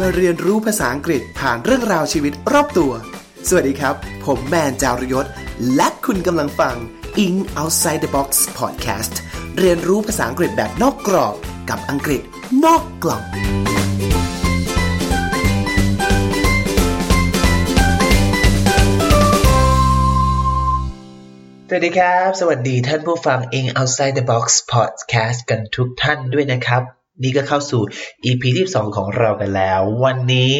มาเรียนรู้ภาษาอังกฤษผ่านเรื่องราวชีวิตรอบตัว สวัสดีครับ ผมแมนจารยศ และคุณกำลังฟัง In Outside the Box Podcast เรียนรู้ภาษาอังกฤษแบบนอกกรอบ กับอังกฤษนอกกล่อง สวัสดีครับ สวัสดีท่านผู้ฟัง In Outside the Box Podcast กันทุกท่านด้วยนะครับ นี่ก็เข้าสู่ EP ที่2ของเรากันแล้ว วันนี้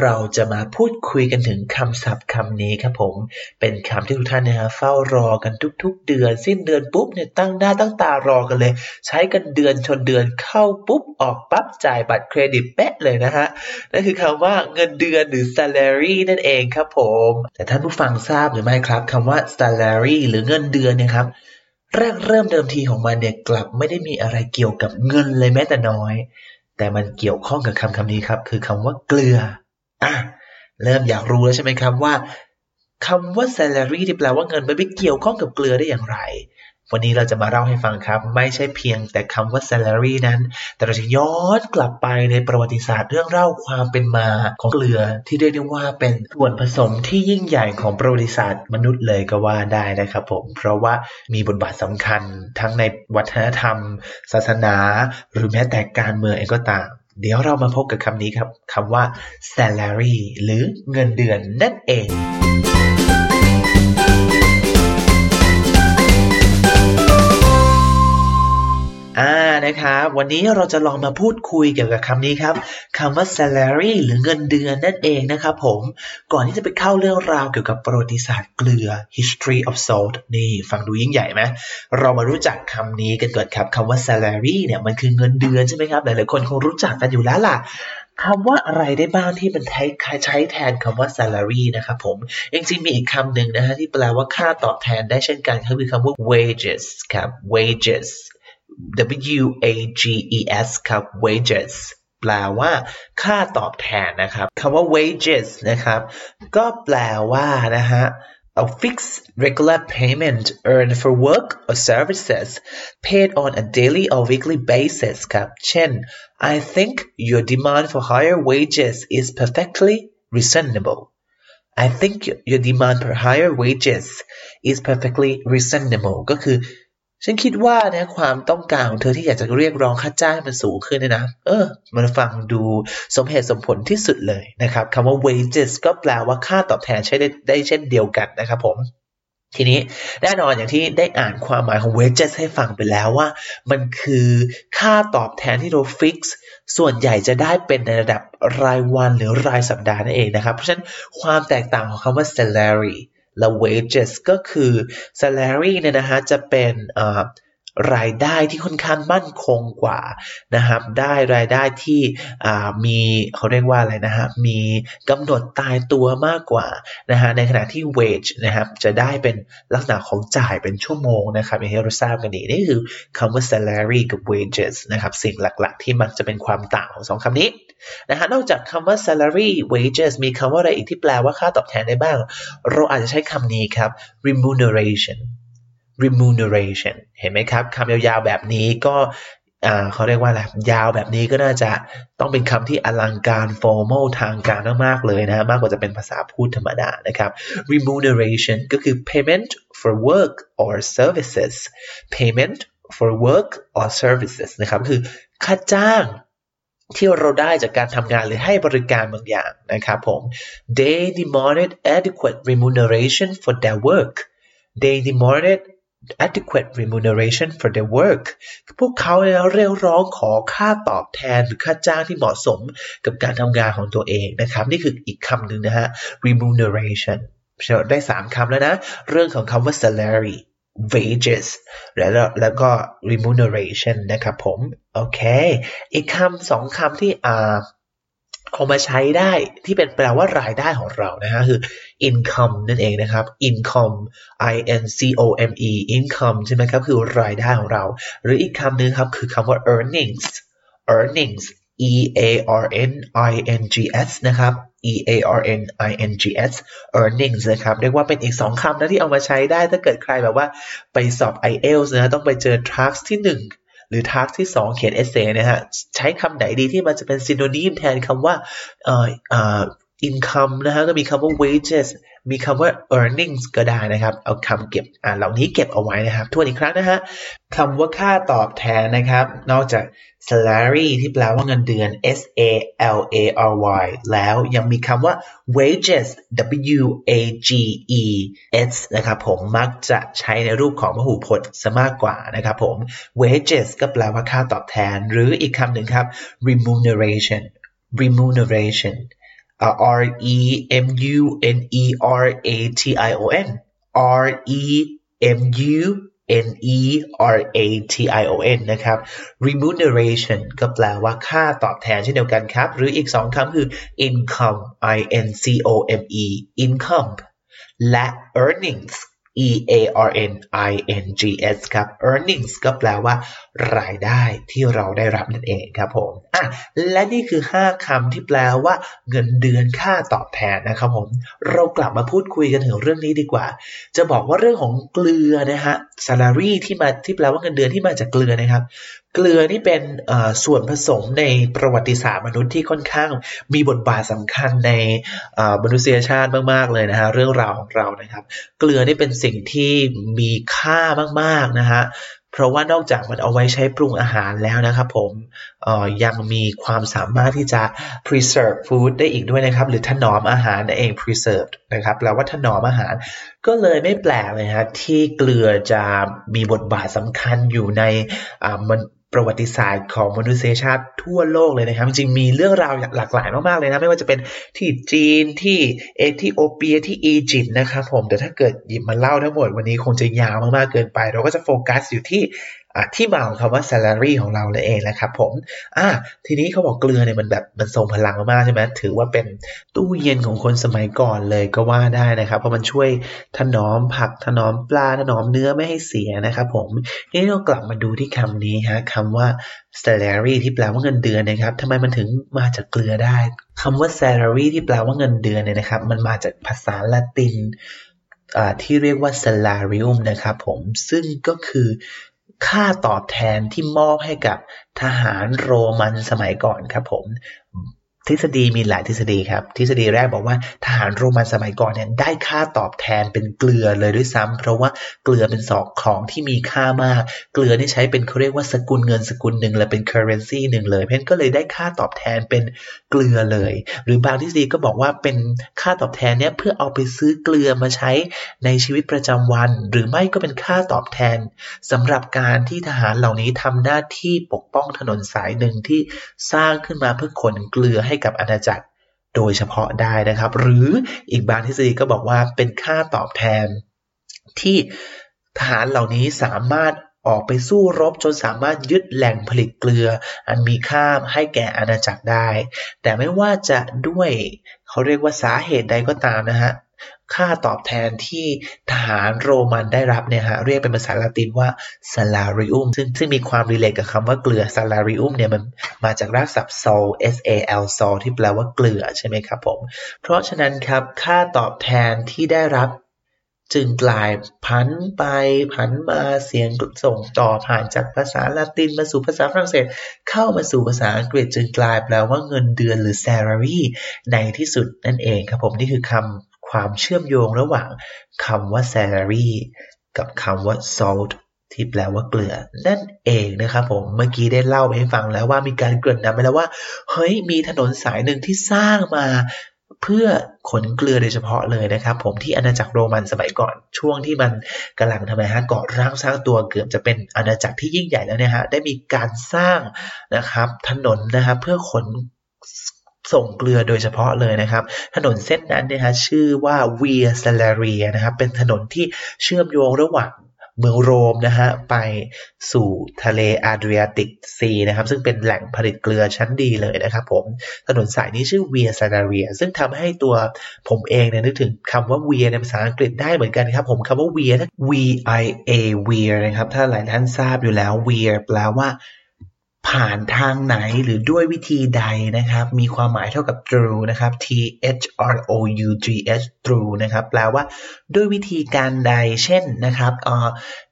เราจะมาพูดคุยกันถึงคำศัพท์คำนี้ครับผม เป็นคำที่ทุกท่านนะฮะเฝ้ารอกันทุก ๆ เดือน สิ้นเดือนปุ๊บเนี่ยตั้งหน้าตั้งตารอกันเลย ใช้กันเดือนชนเดือนเข้าปุ๊บออกปั๊บจ่ายบัตรเครดิตแป๊ะเลยนะฮะนั่นคือคำว่าเงินเดือนหรือ salary นั่นเองครับผม แต่ท่านผู้ฟังทราบหรือไม่ครับคำว่า salary หรือเงินเดือนเนี่ยครับ แรกเริ่มเดิมทีของมันเนี่ยกลับไม่ได้มีอะไรเกี่ยวกับเงินเลยแม้แต่น้อย แต่มันเกี่ยวข้องกับคำคำนี้ครับ คือคำว่าเกลืออะเริ่มอยากรู้แล้วใช่ไหมครับว่าคำว่า salary ที่แปลว่าเงินมันไปเกี่ยวข้องกับเกลือได้อย่างไร วันนี้เราจะมาเล่าให้ฟังครับ ไม่ใช่เพียงแต่คำว่า salary นั้น แต่เราจะย้อนกลับไปในประวัติศาสตร์เรื่องเล่าความเป็นมาของเกลือ ที่เรียกได้ว่าเป็นส่วนผสมที่ยิ่งใหญ่ของประวัติศาสตร์มนุษย์เลยก็ว่าได้นะครับผม เพราะว่ามีบทบาทสำคัญทั้งในวัฒนธรรม ศาสนา หรือแม้แต่การเมืองเองก็ตามเดี๋ยวเรามาพบกับคำนี้ครับคำว่า salary หรือเงินเดือนนั่นเอง นะครับ วันนี้เราจะลองมาพูดคุยเกี่ยวกับคำนี้ครับคำว่า salary หรือเงินเดือนนั่นเองนะครับผม ก่อนที่จะไปเข้าเรื่องราวเกี่ยวกับประวัติศาสตร์เกลือ history of salt นี่ฟังดูยิ่งใหญ่ไหมเรามารู้จักคำนี้กันก่อนครับคำว่า salary เนี่ยมันคือเงินเดือนใช่ไหมครับ หลายๆคนคงรู้จักกันอยู่แล้วล่ะคำว่าอะไรได้บ้างที่มันใช้ใช้แทนคำว่า salary นะครับผมจริงๆมีอีกคำหนึ่งนะฮะที่แปลว่าค่าตอบแทนได้เช่นกันคือคำว่า wages ครับ wages W A G E S ครับ wages แปลว่าค่าตอบแทนนะครับคำว่า wages นะครับ ก็แปลว่านะฮะ a fixed regular payment earned for work or services paid on a daily or weekly basis ครับ เช่น I think your demand for higher wages is perfectly reasonable I think your demand for higher wages is perfectly reasonable ก็คือ ฉันคิดว่านะความต้องการของเธอที่อยากจะเรียกร้องค่าจ้างมันสูงขึ้นเนี่ยนะ เออ มันฟังดูสมเหตุสมผลที่สุดเลยนะครับคำว่า wages ก็แปลว่าค่าตอบแทนใช้ได้ได้เช่นเดียวกันนะครับผมทีนี้แน่นอนอย่างที่ได้อ่านความหมายของ wages ให้ฟังไปแล้วว่า มันคือค่าตอบแทนที่เรา fix ส่วนใหญ่จะได้เป็นในระดับรายวันหรือรายสัปดาห์นั่นเองนะครับ เพราะฉะนั้นความแตกต่างของคำว่า salary และ wages ก็คือ salary เนี่ยนะฮะจะเป็น รายได้ที่ค่อนข้างมั่นคงกว่านะครับ ได้รายได้ที่มีเขาเรียกว่าอะไรนะฮะมีกำหนดตายตัวมากกว่านะฮะในขณะที่ wage นะครับจะได้เป็นลักษณะของจ่ายเป็นชั่วโมงนะครับอย่างที่เราทราบกันดีนี่คือคำว่า salary กับ wages นะครับสิ่งหลักๆ ที่มักจะเป็นความต่างของสองคำนี้นะฮะนอกจากคำว่า salary wages มีคำว่าอะไรอีกที่แปลว่าค่าตอบแทนได้บ้าง เราอาจจะใช้คำนี้ครับ remuneration remuneration เห็นไหมครับคำยาวๆแบบนี้ก็เขาเรียกว่าอะไรยาวแบบนี้ก็น่าจะต้องเป็นคำที่อลังการ formal ทางการมากๆเลยนะมากกว่าจะเป็นภาษาพูดธรรมดานะครับ remuneration ก็คือ payment for work or services payment for work or services นะครับคือค่าจ้างที่เราได้จากการทำงานหรือให้บริการบางอย่างนะครับผม they demanded adequate remuneration for their work they demanded adequate remuneration for their work พวกเขาเนี่ยเรียกร้องขอค่าตอบแทนหรือค่าจ้างที่เหมาะสมกับการทำงานของตัวเองนะครับ นี่คืออีกคำหนึ่งนะฮะ remuneration ได้สามคำแล้วนะ เรื่องของคำว่า salary wages แล้วแล้วก็ remuneration นะครับผม โอเค อีกคำสองคำที่อ่า เอามาใช้ได้ที่เป็นแปลว่ารายได้ของเรานะฮะคือ income นั่นเองนะครับ income i n c o m e income ใช่ไหมครับคือรายได้ของเรา หรืออีกคำหนึ่งครับคือคำว่า earnings earnings e a r n i n g s นะครับ e a r n i n g s earnings นะครับ เรียกว่าเป็นอีกสองคำนะที่เอามาใช้ได้ถ้าเกิดใครแบบว่าไปสอบ IELTS นะต้องไปเจอ task ที่หนึ่ง หรือ task ที่ 2 เขียนเอเซ่นะฮะใช้คำไหนดีที่มันจะเป็นซินโนนีมแทนคำว่าเอ่ออ income นะฮะก็มีคำว่า wages มีคำว่า earnings ก็ได้นะครับ เอาคำเก็บอ่าเหล่านี้เก็บเอาไว้นะครับทวนอีกครั้งนะฮะคำว่าค่าตอบแทนนะครับ นอกจาก salary ที่แปลว่าเงินเดือน S A L A R Y แล้วยังมีคำว่า wages W A G E S นะครับผมมักจะใช้ในรูปของพหูพจน์ซะมากกว่านะครับผม wages ก็แปลว่าค่าตอบแทน หรืออีกคำหนึ่งครับ remuneration remuneration R E M U N E R A T I O N R E M U N E R A T I O N นะครับ remuneration ก็แปลว่าค่าตอบแทนเช่นเดียวกันครับ หรืออีกสองคำคือ income I N C O M E income และ earnings E A R N I N G S ครับ earnings ก็แปลว่า รายได้ที่เราได้รับนั่นเองครับผมอะและนี่คือ 5คำที่แปลว่า เงินเดือนค่าตอบแทนนะครับผม เรากลับมาพูดคุยกันถึงเรื่องนี้ดีกว่า จะบอกว่าเรื่องของเกลือนะฮะ salary ที่มาที่แปลว่าเงินเดือนที่มาจากเกลือนะครับ เกลือนี่เป็นส่วนผสมในประวัติศาสตร์มนุษย์ที่ค่อนข้างมีบทบาทสำคัญในมนุษยชาติมากๆเลยนะฮะเรื่องราวของเรานะครับ เกลือนี่เป็นสิ่งที่มีค่ามากๆนะฮะเพราะว่านอกจากมันเอาไว้ใช้ปรุงอาหารแล้วนะครับผมยังมีความสามารถที่จะ preserve food ได้อีกด้วยนะครับ หรือถนอมอาหารนั่นเอง preserved นะครับแปลว่าถนอมอาหาร ก็เลยไม่แปลกเลยฮะที่เกลือจะมีบทบาทสำคัญอยู่ในมัน ประวัติศาสตร์ของมนุษยชาติทั่วโลกเลยนะครับ จริงมีเรื่องราวหลากหลายมากๆเลยนะ ไม่ว่าจะเป็นที่จีนที่เอธิโอเปียที่อียิปต์นะครับผมแต่ถ้าเกิดหยิบมาเล่าทั้งหมดวันนี้คงจะยาวมากๆเกินไป เราก็จะโฟกัสอยู่ที่ ที่มาของคำว่า salary ของเราเลยเองนะครับผมอ่าทีนี้เขาบอกเกลือเนี่ยมันแบบมันทรงพลังมากๆใช่ไหมถือว่าเป็นตู้เย็นของคนสมัยก่อนเลยก็ว่าได้นะครับ เพราะมันช่วยถนอมผักถนอมปลาถนอมเนื้อไม่ให้เสียนะครับผมทีนี้เรากลับมาดูที่คำนี้ฮะคำว่า salary ที่แปลว่าเงินเดือนนะครับทำไมมันถึงมาจากเกลือได้คำว่า salary ที่แปลว่าเงินเดือนเนี่ยนะครับ มันมาจากภาษาละตินที่เรียกว่า salarium นะครับผมซึ่งก็คือ ค่าตอบแทนที่มอบให้กับทหารโรมันสมัยก่อนครับผมทฤษฎีมีหลายทฤษฎีครับ ทฤษฎีแรกบอกว่าทหารโรมันสมัยก่อนเนี่ยได้ค่าตอบแทนเป็นเกลือเลยด้วยซ้ำเพราะว่าเกลือเป็นสอกของที่มีค่ามาก เกลือนี่ใช้เป็นเขาเรียกว่าสกุลเงินสกุลหนึ่งเลยเป็น currency หนึ่งเลย เพราะนั้นก็เลยได้ค่าตอบแทนเป็นเกลือเลย หรือบางทฤษฎีก็บอกว่าเป็นค่าตอบแทนเนี่ยเพื่อเอาไปซื้อเกลือมาใช้ในชีวิตประจำวัน หรือไม่ก็เป็นค่าตอบแทนสำหรับการที่ทหารเหล่านี้ทำหน้าที่ปกป้องถนนสายหนึ่งที่สร้างขึ้นมาเพื่อขนเกลือให้กับอาณาจักรโดยเฉพาะได้นะครับ หรืออีกบางทฤษฎีก็บอกว่าเป็นค่าตอบแทนที่ทหารเหล่านี้สามารถ ออกไปสู้รบจนสามารถยึดแหล่งผลิตเกลือ อันมีค่าให้แก่อาณาจักรได้ แต่ไม่ว่าจะด้วยเขาเรียกว่าสาเหตุใดก็ตามนะฮะค่าตอบแทนที่ทหารโรมันได้รับเนี่ยฮะเรียกเป็นภาษาละตินว่า salarium ซึ่งซึ่งมีความรีเลทกับคำว่าเกลือ salarium เนี่ยมันมาจากรากศัพท์ sol s a l sol ที่แปลว่าเกลือใช่ไหมครับผม เพราะฉะนั้นครับค่าตอบแทนที่ได้รับ จึงกลายพันไปพันมาเสียงส่งต่อผ่านจากภาษาละตินมาสู่ภาษาฝรั่งเศส เข้ามาสู่ภาษาอังกฤษจึงกลายแปลว่าเงินเดือนหรือ salary ในที่สุดนั่นเองครับผมนี่คือคำความเชื่อมโยงระหว่างคำว่า salary กับคำว่า salt ที่แปลว่าเกลือนั่นเองนะครับผมเมื่อกี้ได้เล่าไปให้ฟังแล้วว่ามีการเกริ่นนำไปแล้วว่า เฮ้ยมีถนนสายหนึ่งที่สร้างมา เพื่อขนเกลือโดยเฉพาะเลยนะครับผมที่อาณาจักรโรมันสมัยก่อนช่วงที่มันกำลังทำไมฮะก่อร่างสร้างตัวเกือบจะเป็นอาณาจักรที่ยิ่งใหญ่แล้วเนี่ยฮะได้มีการสร้างนะครับถนนนะครับเพื่อขนส่งเกลือโดยเฉพาะเลยนะครับ ถนนเส้นนั้นเนี่ยฮะชื่อว่า Via Salaria นะครับเป็นถนนที่เชื่อมโยงระหว่าง เมืองโรมนะฮะไปสู่ทะเลอาดริอาติกซีนะครับซึ่งเป็นแหล่งผลิตเกลือชั้นดีเลยนะครับผมถนนสายนี้ชื่อเวียซานาเรีย ซึ่งทำให้ตัวผมเองเนี่ยนึกถึงคำว่าเวียในภาษาอังกฤษได้เหมือนกันครับผมคำว่าเวียถ้า V I A Via นะครับถ้าหลายท่านทราบอยู่แล้วเวียแปลว่า ผ่านทางไหนหรือด้วยวิธีใดนะครับ มีความหมายเท่ากับ through นะครับ t h r o u g h through นะครับ แปลว่าด้วยวิธีการใด เช่นนะครับ uh,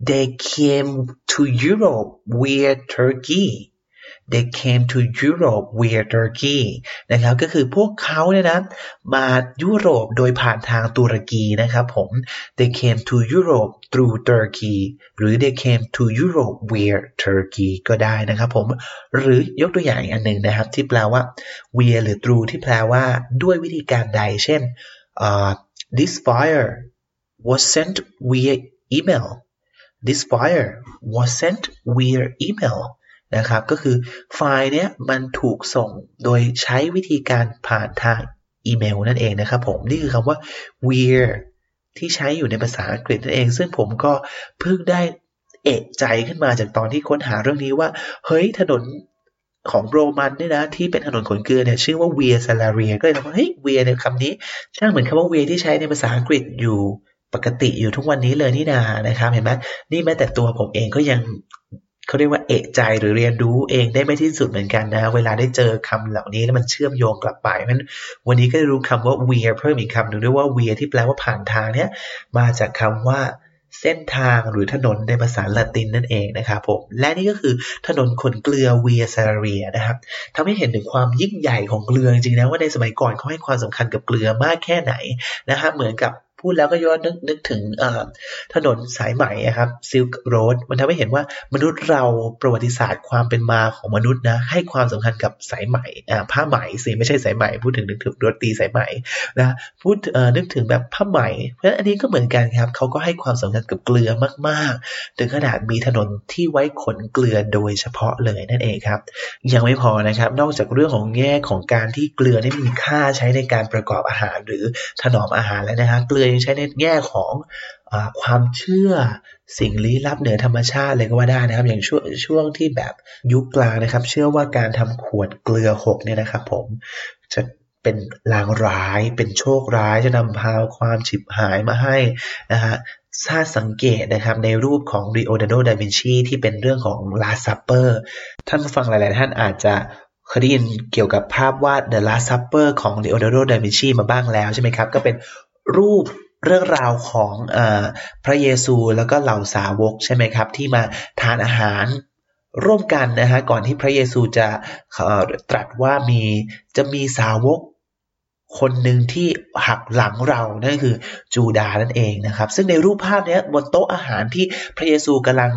they came to Europe via Turkey they came to Europe via Turkey นะครับก็คือพวกเขาเนี่ยนะมายุโรปโดยผ่านทางตุรกีนะครับผม they came to Europe through Turkey หรือ they came to Europe via Turkey ก็ได้นะครับผม หรือยกตัวอย่างอีกอันหนึ่งนะครับ ที่แปลว่า via หรือ through ที่แปลว่าด้วยวิธีการใด เช่น uh, this fire was sent via email this fire was sent via email นะครับ ก็คือไฟล์เนี้ยมันถูกส่งโดยใช้วิธีการผ่านทางอีเมลนั่นเองนะครับผม นี่คือคำว่า where ที่ใช้อยู่ในภาษาอังกฤษนั่นเอง ซึ่งผมก็เพิ่งได้เอกใจขึ้นมาจากตอนที่ค้นหาเรื่องนี้ว่า เฮ้ยถนนของโรมันเนี่ยนะ ที่เป็นถนนขนเกลือเนี่ยชื่อว่า Via Salaria ก็เลยว่าเฮ้ย Via ในคำนี้ ช่างเหมือนคำว่า Via ที่ใช้ในภาษาอังกฤษอยู่ปกติอยู่ทุกวันนี้เลยนี่นานะครับ เห็นไหมนี่แม้แต่ตัวผมเองก็ยัง เขาเรียกว่าเอกใจหรือเรียนรู้เองได้ไม่ที่สุดเหมือนกันนะเวลาได้เจอคำเหล่านี้แล้วมันเชื่อมโยงกลับไปเพราะวันนี้ก็ได้รู้คำว่า weir เพิ่มอีกคำหนึ่งด้วยว่า weir ที่แปลว่าผ่านทางเนี้ยมาจากคำว่าเส้นทางหรือถนนในภาษาละตินนั่นเองนะครับผม และนี่ก็คือถนนขนเกลือเวียซาเรียนะครับทำให้เห็นถึงความยิ่งใหญ่ของเกลือจริงๆนะว่าในสมัยก่อนเขาให้ความสำคัญกับเกลือมากแค่ไหนนะฮะเหมือนกับ พูดแล้วก็ย้อนนึกนึกถึงถนนสายไหม่ครับซิลค์โรดมันทำให้เห็นว่ามนุษย์เราประวัติศาสตร์ความเป็นมาของมนุษย์นะให้ความสำคัญกับสายไหมผ้าไหมสิไม่ใช่สายไหมพูดถึงนึกถึงรถตีสายไหมนะพูดนึกถึงแบบผ้าไหม เพราะฉะนั้นอันนี้ก็เหมือนกันครับเขาก็ให้ความสำคัญกับเกลือมากๆ ถึงขนาดมีถนนที่ไว้ขนเกลือโดยเฉพาะเลยนั่นเองครับ ยังไม่พอนะครับ นอกจากเรื่องของแง่ของการที่เกลือนี่มีค่าใช้ในการประกอบอาหารหรือถนอมอาหารแล้วนะฮะเกลือใช้ในแง่ของอความเชื่อสิ่งลี้ลับเหนือธรรมชาติเลยก็ว่าได้นะครับ อย่างช่วงช่วงที่แบบยุคกลางนะครับ เชื่อว่าการทำขวดเกลือหกเนี่ยนะครับ ผมจะเป็นลางร้าย เป็นโชคร้ายจะนำพาความฉิบหายมาให้นะฮะถ้าสังเกตนะครับในรูปของลีโอนาร์โด ดาวินชี ที่เป็นเรื่องของ Last Supper ท่านผู้ฟังหลาย ๆ ท่านอาจจะเคยได้ยินเกี่ยวกับภาพวาด The Last Supper ของ Leonardo da Vinci มาบ้างแล้วใช่ไหมครับ ก็เป็นรูป เรื่องราวของอพระเยซูแล้วก็เหล่าสาวกใช่ไหมครับ ที่มาทานอาหารร่วมกันนะฮะก่อนที่พระเยซูจะตรัสว่ามีจะมีสาวกคนหนึ่งที่หักหลังเรานั่นคือจูดานั่นเองนะครับ ซึ่งในรูปภาพนี้บนโต๊ะอาหารที่พระเยซูกำลัง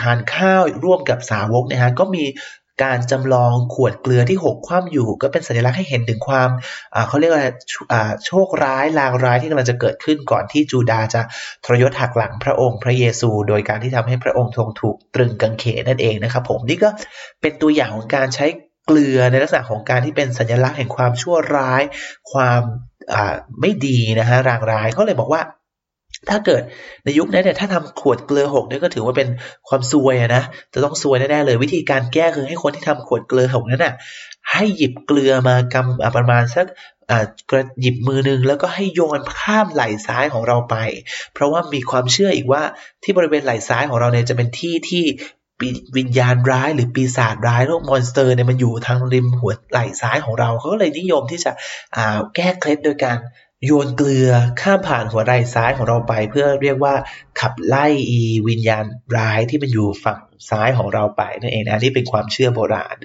ทานข้าวร่วมกับสาวกนะฮะก็มี การจำลองขวดเกลือที่หกคว่ำอยู่ก็เป็นสัญลักษณ์ให้เห็นถึงความเขาเรียกว่าโชคร้ายลางร้ายที่กำลังจะเกิดขึ้นก่อนที่จูดาจะทรยศหักหลังพระองค์พระเยซู โดยการที่ทำให้พระองค์ทงถูกตรึงกังเขนนั่นเองนะครับ ผมนี่ก็เป็นตัวอย่างของการใช้เกลือในลักษณะของการที่เป็นสัญลักษณ์แห่งความชั่วร้าย ความไม่ดีนะฮะรางร้ายเขาเลยบอกว่า ถ้าเกิดในยุคนั้นเนี่ยถ้าทำขวดเกลือหกเนี่ยก็ถือว่าเป็นความซวยนะจะต้องซวยแน่ๆเลย วิธีการแก้คือให้คนที่ทำขวดเกลือหกนั้นน่ะให้หยิบเกลือมากำประมาณสักกระหยิบมือนึงแล้วก็ให้โยนข้ามไหล่ซ้ายของเราไป เพราะว่ามีความเชื่ออีกว่าที่บริเวณไหล่ซ้ายของเราเนี่ยจะเป็นที่ที่วิญญาณร้ายหรือปีศาจร้ายพวก monster เนี่ยมันอยู่ทางริมหัวไหล่ซ้ายของเราเขาก็เลยนิยมที่จะแก้เคล็ดโดยการ โยนเกลือข้ามผ่านหัวไหล่ซ้ายของเราไป เพื่อเรียกว่าขับไล่อีวิญญาณร้ายที่มันอยู่ฝั่งซ้ายของเราไปนั่นเองนะนี่เป็นความเชื่อโบราณ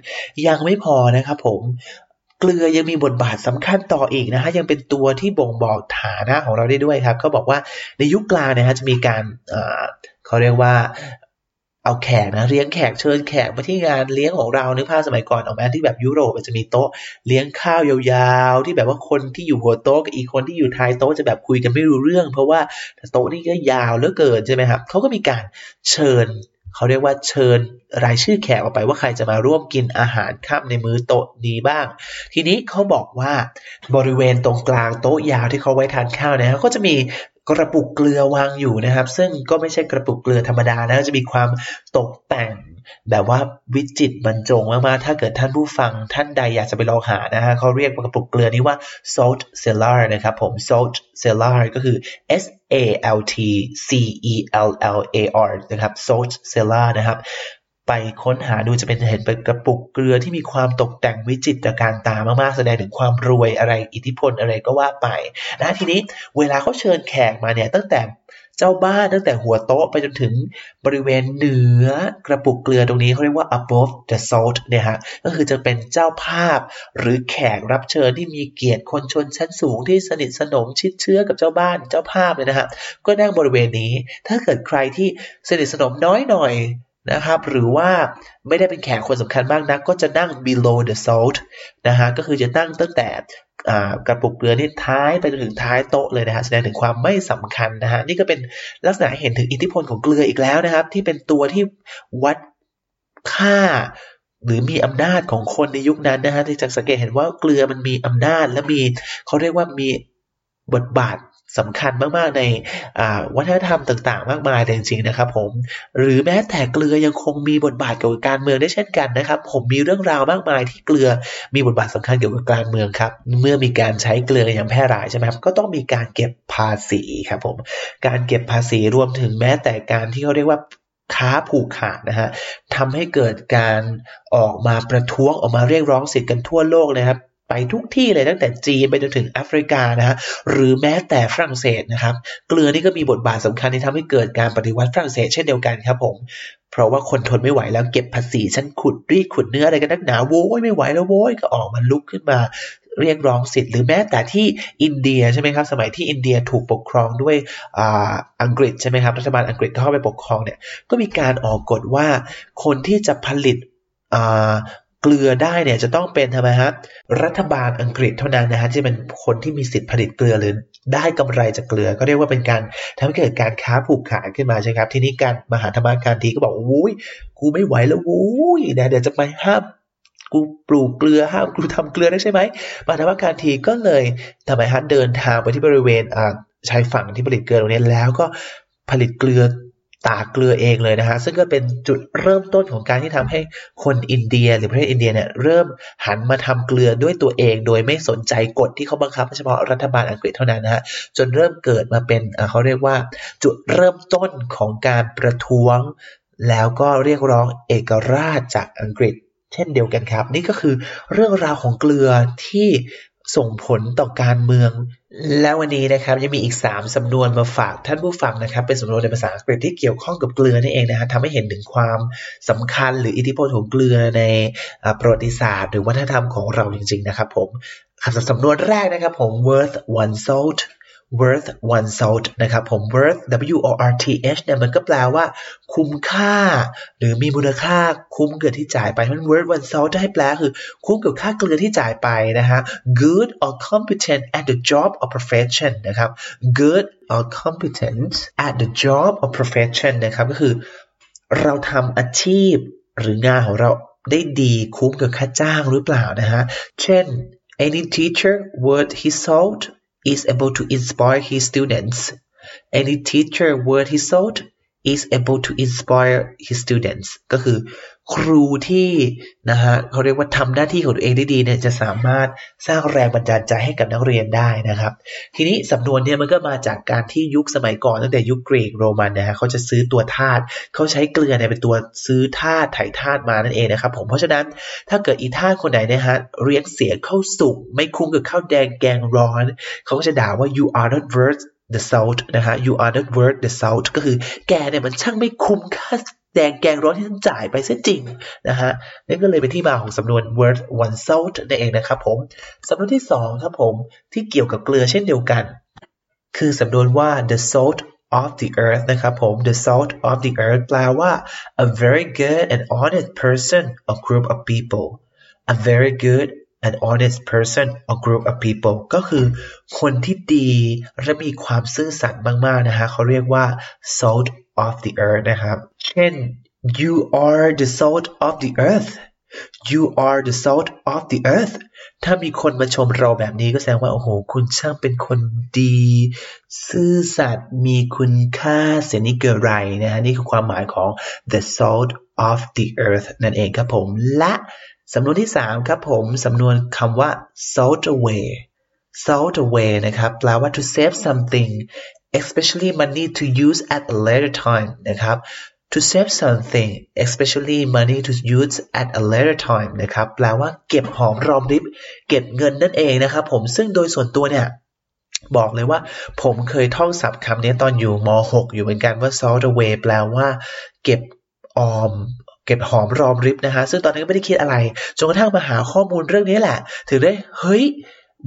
ยังไม่พอนะครับผมเกลือยังมีบทบาทสำคัญต่ออีกนะฮะยังเป็นตัวที่บ่งบอกฐานะของเราได้ด้วยครับเขาบอกว่าในยุคกลางนะฮะจะมีการเขาเรียกว่า เอาแขกนะเลี้ยงแขกเชิญแขกมาที่งานเลี้ยงของเรานึกภาพสมัยก่อนออกมาที่แบบยุโรปมันจะมีโต๊ะเลี้ยงข้าวยาวๆ ที่แบบว่าคนที่อยู่หัวโต๊ะกับอีกคนที่อยู่ท้ายโต๊ะจะแบบคุยกันไม่รู้เรื่อง เพราะว่าโต๊ะนี่ก็ยาวเหลือเกินใช่ไหมครับเขาก็มีการเชิญเขาเรียกว่าเชิญรายชื่อแขกออกไปว่าใครจะมาร่วมกินอาหารข้ามในมื้อโต๊ะนี้บ้าง ทีนี้เขาบอกว่าบริเวณตรงกลางโต๊ะยาวที่เขาไว้ทานข้าวเนี่ยก็จะมี กระปุกเกลือวางอยู่นะครับ ซึ่งก็ไม่ใช่กระปุกเกลือธรรมดานะจะมีความตกแต่งแบบว่าวิจิตบรรจงมากๆ ถ้าเกิดท่านผู้ฟังท่านใดอยากจะไปลองหานะฮะเขาเรียกกระปุกเกลือนี้ว่า salt cellar นะครับผม salt cellar ก็คือ S A L T C E L L A R นะครับ salt cellar นะครับ ไปค้นหาดูจะเป็นเห็นเป็นกระปุกเกลือที่มีความตกแต่งวิจิตรการตามากๆ แสดงถึงความรวยอะไรอิทธิพลอะไรก็ว่าไปนะทีนี้เวลาเขาเชิญแขกมาเนี่ยตั้งแต่เจ้าบ้านตั้งแต่หัวโต๊ะไปจนถึงบริเวณเหนือกระปุกเกลือตรงนี้เขาเรียกว่า above the salt เนี่ยฮะก็คือจะเป็นเจ้าภาพ หรือแขกรับเชิญที่มีเกียรติคนชนชั้นสูงที่สนิทสนมชิดเชื้อกับเจ้าบ้านเจ้าภาพเลยนะฮะก็นั่งบริเวณนี้ ถ้าเกิดใครที่สนิทสนมน้อยหน่อย นะครับ หรือว่าไม่ได้เป็นแขกคนสำคัญมากนักก็จะนั่ง below the salt นะฮะก็คือจะนั่งตั้งแต่กระปุกเกลือนี่ท้ายไปจนถึงท้ายโต๊ะเลยนะฮะแสดงถึงความไม่สำคัญนะฮะนี่ก็เป็นลักษณะเห็นถึงอิทธิพลของเกลืออีกแล้วนะครับ ที่เป็นตัวที่วัดค่าหรือมีอำนาจของคนในยุคนั้นนะฮะที่จะสังเกตเห็นว่าเกลือมันมีอำนาจและมีเขาเรียกว่ามีบทบาท สำคัญมากๆในวัฒนธรรมต่างๆ มากมายจริงๆนะครับ ผมหรือแม้แต่เกลือยังคงมีบทบาทเกี่ยวกับการเมืองได้เช่นกันนะครับ ผมมีเรื่องราวมากมายที่เกลือมีบทบาทสำคัญเกี่ยวกับการเมืองครับ เมื่อมีการใช้เกลืออย่างแพร่หลายใช่ไหมครับก็ต้องมีการเก็บภาษีครับผมการเก็บภาษีรวมถึงแม้แต่การที่เขาเรียกว่าค้าผูกขาดนะฮะทำให้เกิดการออกมาประท้วงออกมาเรียกร้องสิทธิ์กันทั่วโลกนะครับ ไปทุกที่เลยตั้งแต่จีนไปจนถึงแอฟริกานะฮะหรือแม้แต่ฝรั่งเศสนะครับ เกลือนี่ก็มีบทบาทสำคัญที่ทำให้เกิดการปฏิวัติฝรั่งเศสเช่นเดียวกันครับผมเพราะว่าคนทนไม่ไหวแล้วเก็บภาษีฉันขุดรีดขุดเนื้ออะไรกันนักหนาโว้ยไม่ไหวแล้วโว้ยก็ออกมาลุกขึ้นมาเรียกร้องสิทธิ์หรือแม้แต่ที่อินเดียใช่ไหมครับสมัยที่อินเดียถูกปกครองด้วยออังกฤษใช่ไหมครับรัฐบาลอังกฤษเข้าไปปกครองเนี่ยก็มีการออกกฎว่าคนที่จะผลิต เกลือได้เนี่ยจะต้องเป็นทำไมฮะรัฐบาลอังกฤษเท่านั้นนะฮะที่เป็นคนที่มีสิทธิผลิตเกลือหรือได้กำไรจากเกลือ ก็เรียกว่าเป็นการทำให้เกิดการค้าผูกขาดขึ้นมาใช่ครับ ทีนี้การมหาธรรมการทีก็บอกวุ้ยกูไม่ไหวแล้ววุ้ยนะเดี๋ยวจะไปห้ามกูปลูกเกลือห้ามกูทำเกลือได้ใช่ไหมมหาธรรมการทีก็เลยทำไมฮะเดินทางไปที่บริเวณชายฝั่งที่ผลิตเกลือตรงนี้แล้วก็ผลิตเกลือ ตากเกลือเองเลยนะฮะซึ่งก็เป็นจุดเริ่มต้นของการที่ทำให้คนอินเดีย หรือประเทศอินเดียเนี่ยเริ่มหันมาทำเกลือด้วยตัวเอง โดยไม่สนใจกฎที่เขาบังคับเฉพาะรัฐบาลอังกฤษเท่านั้นนะฮะจนเริ่มเกิดมาเป็นเขาเรียกว่าจุดเริ่มต้นของการประท้วง แล้วก็เรียกร้องเอกราชจากอังกฤษเช่นเดียวกันครับ นี่ก็คือเรื่องราวของเกลือที่ ส่งผลต่อการเมือง แล้ววันนี้นะครับยังมีอีก 3สำนวนมาฝากท่านผู้ฟังนะครับ เป็นสำนวนในภาษาอังกฤษที่เกี่ยวข้องกับเกลือนี่เองนะฮะทำให้เห็นถึงความสำคัญหรืออิทธิพลของเกลือในประวัติศาสตร์ หรือวัฒนธรรมของเราจริง ๆ นะครับผมคำสำนวนแรกนะครับผม worth one salt worth one salt นะครับผม worth w o r t h เนี่ยมันก็แปลว่า คุ้มค่า หรือมีมูลค่าคุ้มเกินที่จ่ายไปมัน worth one salt จะให้แปลคือ คุ้มกับค่าเกลือที่จ่ายไปนะฮะ good or competent at the job or profession นะครับ good or competent at the job or profession นะครับก็คือเราทำอาชีพหรืองานของเราได้ดีคุ้มกับค่าจ้างหรือเปล่านะฮะ เช่น any teacher worth his salt is able to inspire his students. Any teacher worth his salt is able to inspire his students ก็คือ ครูที่นะฮะเขาเรียกว่าทำหน้าที่ของตัวเองได้ดีเนี่ยจะสามารถสร้างแรงบันดาลใจให้กับนักเรียนได้นะครับ ทีนี้สำนวนเนี่ยมันก็มาจากการที่ยุคสมัยก่อนตั้งแต่ยุคกรีกโรมันนะฮะเขาจะซื้อตัวธาตุเขาใช้เกลือเนี่ยเป็นตัวซื้อธาตุถ่ายธาตุมานั่นเองนะครับ ผมเพราะฉะนั้นถ้าเกิดอีธาตุคนไหนนะฮะเรียกเสียข้าวสุกไม่คุ้มกับข้าวแดงแกงร้อนเขาก็จะด่าว่า you are not worth the salt นะฮะ you are not worth the salt ก็คือแกเนี่ยมันช่างไม่คุ้มค่า แดงแกงร้อนที่ท่านจ่ายไปเสียจริงนะฮะนั่นก็เลยเป็นที่มาของสำนวน worth one salt นั่นเองนะครับผมสำนวนที่สองครับผมที่เกี่ยวกับเกลือเช่นเดียวกัน คือสำนวนว่า the salt of the earth นะครับผม the salt of the earth แปลว่า a very good and honest person or group of people a very good an honest person or group of people ก็คือคนที่ดีและมีความซื่อสัตย์มาก ๆ นะฮะเขาเรียกว่า salt of the earth นะครับ เช่น you are the salt of the earth you are the salt of the earth ถ้ามีคนมาชมเราแบบนี้ก็แสดงว่า โอ้โห คุณช่างเป็นคนดี ซื่อสัตย์มีคุณค่าเสียนิเกอไรนะฮะ นี่คือความหมายของ the salt of the earth นั่นเองครับผม และ สำนวนที่ 3 ครับผม สำนวนคำว่า salt away salt away นะครับแปลว่า to save something especially money to use at a later time นะครับ to save something especially money to use at a later time นะครับแปลว่าเก็บหอมรอมริบ เก็บเงินนั่นเองนะครับผมซึ่งโดยส่วนตัวเนี่ยบอกเลยว่าผมเคยท่องศัพท์คำนี้ตอนอยู่ม .6 อยู่เหมือนกันว่า salt away แปลว่า เก็บออม เก็บหอมรอมริบนะฮะซึ่งตอนนั้นก็ไม่ได้คิดอะไรจนกระทั่งมาหาข้อมูลเรื่องนี้แหละ ถึงได้เฮ้ย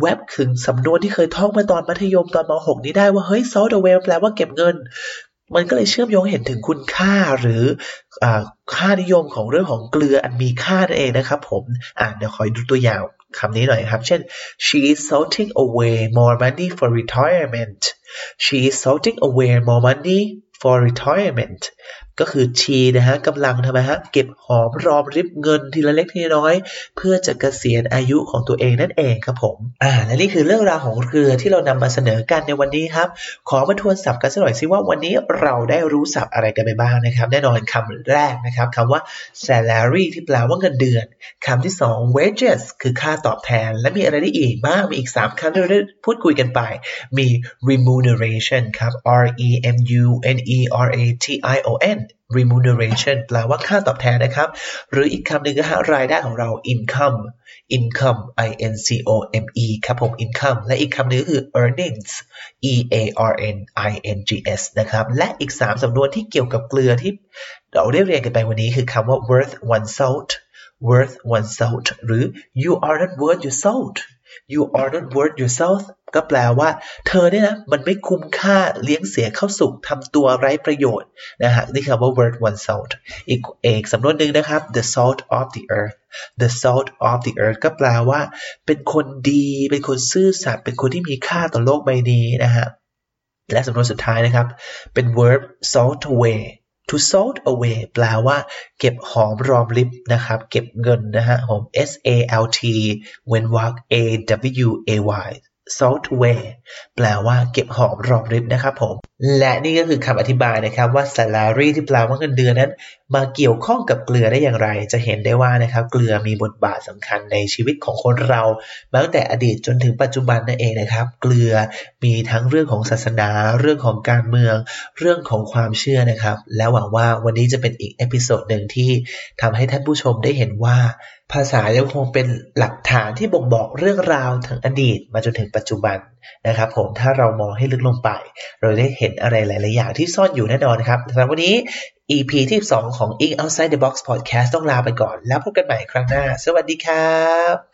แวบถึงสำนวนที่เคยท่องมาตอนมัธยมตอนม .6 นี้ได้ว่าเฮ้ย salt away แปลว่าเก็บเงิน มันก็เลยเชื่อมโยงเห็นถึงคุณค่าหรืออค่านิยมของเรื่องของเกลืออันมีค่านั่นเองนะครับผมอ่าเดี๋ยวขอดูตัวอย่างคำนี้หน่อยครับ เช่น she is salting away more money for retirement she is salting away more money for retirement ก็คือ she นะฮะกำลังทำไมฮะเก็บหอมรอมริบเงินทีละเล็กทีละน้อย เพื่อจะเกษียณอายุของตัวเองนั่นเองครับผมอ่าและนี่คือเรื่องราวของเกลือที่เรานำมาเสนอกันในวันนี้ครับ ขอมาทวนศัพท์กันสักหน่อยสิว่าวันนี้เราได้รู้ศัพท์อะไรกันไปบ้างนะครับ แน่นอนคำแรกนะครับคำว่า salary ที่แปลว่าเงินเดือนคำที่สอง wages คือค่าตอบแทน และมีอะไรได้อีกบ้างมีอีก3คำที่เราได้พูดคุยกันไป มี remuneration ครับ r e m u n e r a t i o n remuneration แปลว่าค่าตอบแทนนะครับ หรืออีกคำหนึ่งก็ฮะรายได้ของเรา income income i n c o m e ครับผม income และอีกคำหนึ่งคือ earnings e a r n i n g s นะครับและอีก 3สำนวนที่เกี่ยวกับเกลือที่เราได้เรียนกันไปวันนี้คือคำว่า worth one salt worth one salt หรือ you are not worth your salt you are not worth your salt ก็แปลว่า เธอเนี่ยนะมันไม่คุ้มค่าเลี้ยงเสียเข้าสุกทำตัวไร้ประโยชน์นะฮะนี่คำว่า worth one salt อีกเอกสำนวนหนึ่งนะครับ the salt of the earth the salt of the earth ก็แปลว่า เป็นคนดี เป็นคนซื่อสัตย์เป็นคนที่มีค่าต่อโลกใบนี้นะฮะและสำนวนสุดท้ายนะครับ เป็น verb salt away to salt away แปลว่า เก็บหอมรอมริบนะครับ เก็บเงินนะฮะผม S A L T เว้นวรรค A W A Y salt away แปลว่าเก็บหอมรอมริบนะครับผม และนี่ก็คือคำอธิบายนะครับว่า salary ที่แปลว่าเงินเดือนนั้น มาเกี่ยวข้องกับเกลือได้อย่างไร จะเห็นได้ว่านะครับเกลือมีบทบาทสำคัญในชีวิตของคนเรามาตั้งแต่อดีตจนถึงปัจจุบันนั่นเองนะครับ เกลือมีทั้งเรื่องของศาสนา เรื่องของการเมือง เรื่องของความเชื่อนะครับ และหวังว่าวันนี้จะเป็นอีก episode หนึ่งที่ทำให้ท่านผู้ชมได้เห็นว่า ภาษายังคงเป็นหลักฐานที่บ่งบอกเรื่องราวทางอดีตมาจนถึงปัจจุบันนะครับผมถ้าเรามองให้ลึกลงไป เราได้เห็นอะไรหลาย ๆ อย่างที่ซ่อนอยู่แน่นอนครับสำหรับวันนี้ EP ที่ 2 ของ English Outside the Box Podcast ต้องลาไปก่อน แล้วพบกันใหม่ครั้งหน้า สวัสดีครับ